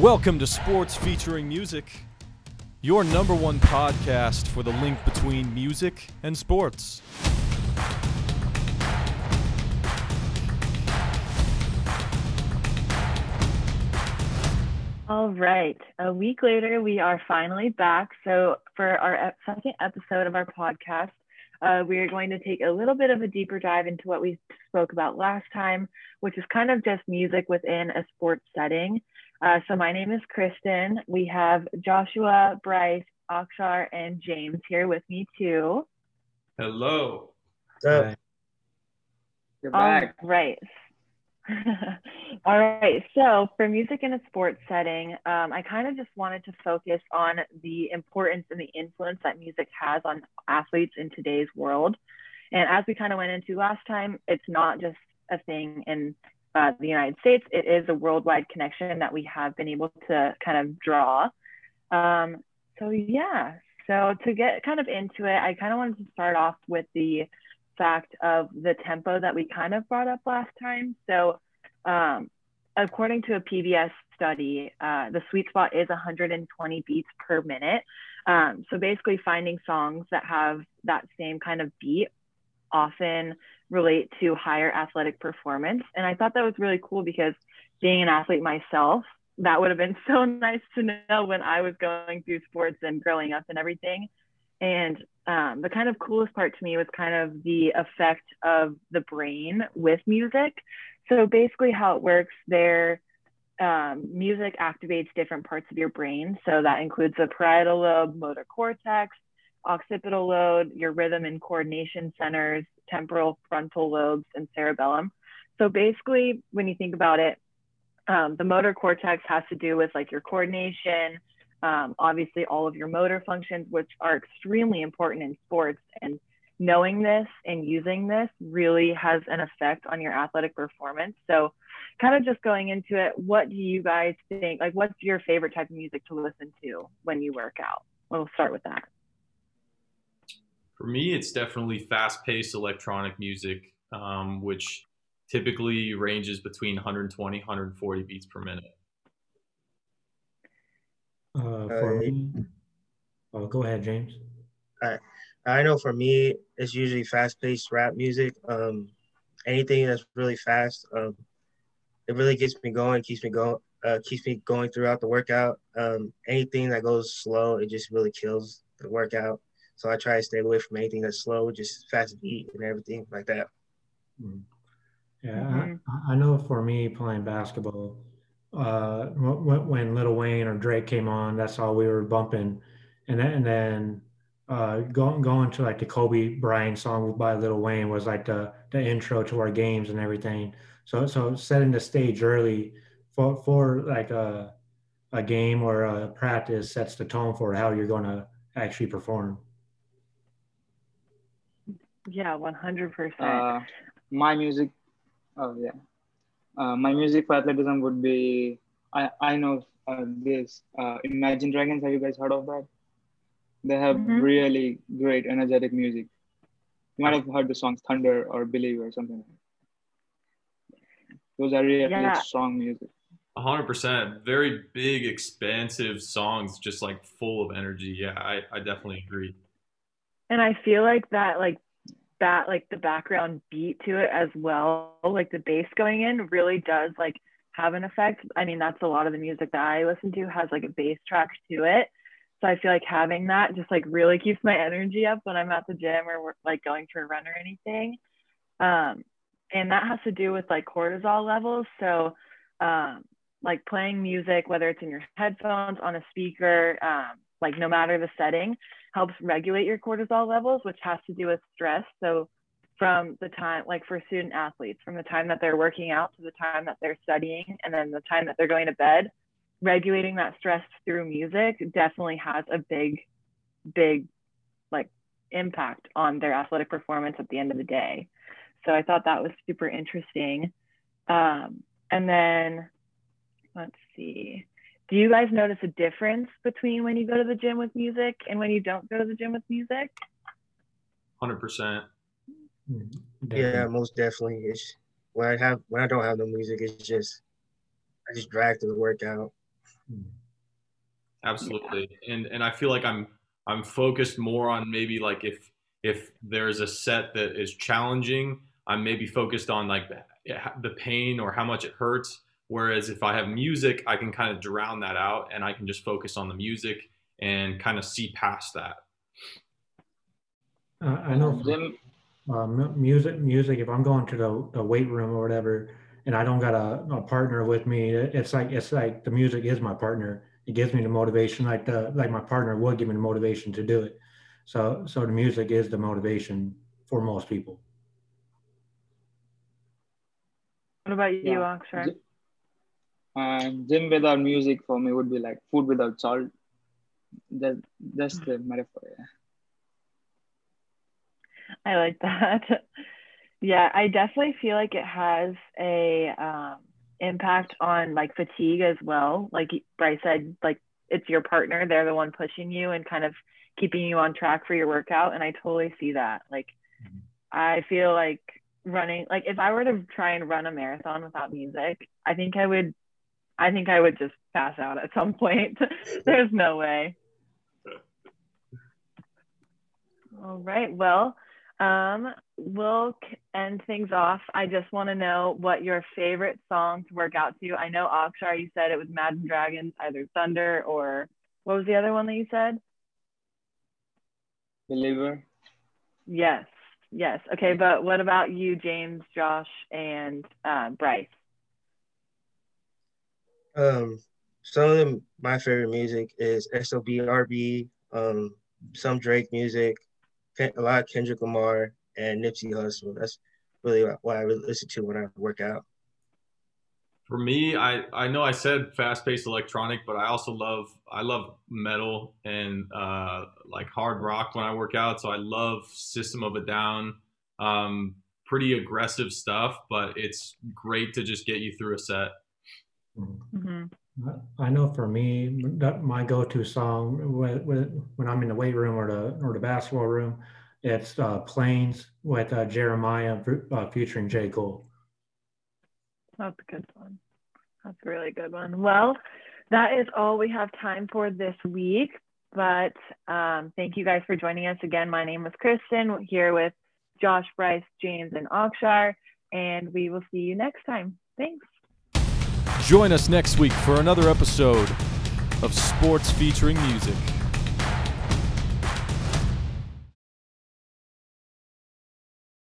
Welcome to Sports Featuring Music, your number one podcast for the link between music and sports. All right. A week later, we are finally back. So, for our second episode of our podcast, uh, we are going to take a little bit of a deeper dive into what we spoke about last time, which is kind of just music within a sports setting. Uh, so my name is Kristen. We have Joshua, Bryce, Akshar, and James here with me too. Hello. You're back. All right. All right. So for music in a sports setting, um, I kind of just wanted to focus on the importance and the influence that music has on athletes in today's world. And as we kind of went into last time, it's not just a thing in uh, the United States, it is a worldwide connection that we have been able to kind of draw. Um, so, yeah, so to get kind of into it, I kind of wanted to start off with the fact of the tempo that we kind of brought up last time. So, um, according to a PBS study, uh, the sweet spot is 120 beats per minute. Um, so basically, finding songs that have that same kind of beat often relate to higher athletic performance. And I thought that was really cool because being an athlete myself, that would have been so nice to know when I was going through sports and growing up and everything. And um, the kind of coolest part to me was kind of the effect of the brain with music. So basically, how it works there, um, music activates different parts of your brain. So that includes the parietal lobe, motor cortex, occipital lobe, your rhythm and coordination centers, temporal frontal lobes, and cerebellum. So basically, when you think about it, um, the motor cortex has to do with like your coordination, um, obviously all of your motor functions, which are extremely important in sports. And knowing this and using this really has an effect on your athletic performance. So, kind of just going into it, what do you guys think? Like, what's your favorite type of music to listen to when you work out? We'll start with that. For me, it's definitely fast-paced electronic music, um, which typically ranges between 120, 140 beats per minute. Uh, for me, oh, go ahead, James. I, I know for me, it's usually fast-paced rap music. Um, anything that's really fast, um, it really gets me going, keeps me going, uh, keeps me going throughout the workout. Um, anything that goes slow, it just really kills the workout. So I try to stay away from anything that's slow, just fast beat and everything like that. Mm. Yeah, mm-hmm. I, I, know for me playing basketball, uh, when, when Lil Wayne or Drake came on, that's all we were bumping, and then and then uh, going going to like the Kobe Bryant song by Lil Wayne was like the the intro to our games and everything. So so setting the stage early for for like a a game or a practice sets the tone for how you're going to actually perform. Yeah, one hundred percent. Uh, my music, oh yeah, uh, my music for athleticism would be I I know uh, this uh, Imagine Dragons. Have you guys heard of that? They have mm-hmm. really great energetic music. You might have heard the songs Thunder or Believe or something. Those are really yeah. strong music. hundred percent. Very big, expansive songs, just like full of energy. Yeah, I, I definitely agree. And I feel like that like that like the background beat to it as well like the bass going in really does like have an effect. I mean that's a lot of the music that i listen to has like a bass track to it. So i feel like having that just like really keeps my energy up when i'm at the gym or like going for a run or anything. Um, and that has to do with like cortisol levels. So um, like playing music whether it's in your headphones on a speaker um, like no matter the setting helps regulate your cortisol levels, which has to do with stress. So from the time, like for student athletes, from the time that they're working out to the time that they're studying and then the time that they're going to bed, regulating that stress through music definitely has a big, big like impact on their athletic performance at the end of the day. So I thought that was super interesting. Um, and then let's see do you guys notice a difference between when you go to the gym with music and when you don't go to the gym with music? Hundred percent. Mm-hmm. Yeah, most definitely. It's when I have when I don't have no music, it's just I just drag through the workout. Absolutely, yeah. and and I feel like I'm I'm focused more on maybe like if if there's a set that is challenging, I'm maybe focused on like the pain or how much it hurts. Whereas if I have music, I can kind of drown that out and I can just focus on the music and kind of see past that. Uh, I know uh, music, music, if I'm going to the, the weight room or whatever, and I don't got a, a partner with me, it's like, it's like the music is my partner. It gives me the motivation, like the, like my partner would give me the motivation to do it. So, so the music is the motivation for most people. What about you, yeah. Akshar? And gym without music for me would be like food without salt. That, that's the metaphor. Yeah. I like that. yeah, I definitely feel like it has a um, impact on like fatigue as well. Like Bryce said, like it's your partner; they're the one pushing you and kind of keeping you on track for your workout. And I totally see that. Like, mm-hmm. I feel like running like if I were to try and run a marathon without music, I think I would I think I would just pass out at some point. There's no way. All right. Well, um, we'll end things off. I just want to know what your favorite song to work out to. I know Akshar, you said it was Imagine Dragons, either Thunder or what was the other one that you said? Believer. Yes. Yes. Okay. But what about you, James, Josh, and uh, Bryce? Um, some of my favorite music is SOBRB, um, some Drake music, a lot of Kendrick Lamar and Nipsey Hussle. That's really what I listen to when I work out. For me, I, I know I said fast-paced electronic, but I also love I love metal and uh, like hard rock when I work out. So I love System of a Down, um, pretty aggressive stuff, but it's great to just get you through a set. Mm-hmm. I know for me, my go-to song when I'm in the weight room or the or the basketball room, it's uh, "Planes" with uh, Jeremiah uh, featuring J. Cole. That's a good one. That's a really good one. Well, that is all we have time for this week. But um, thank you guys for joining us again. My name is Kristen here with Josh, Bryce, James, and Akshar, and we will see you next time. Thanks. Join us next week for another episode of Sports Featuring Music.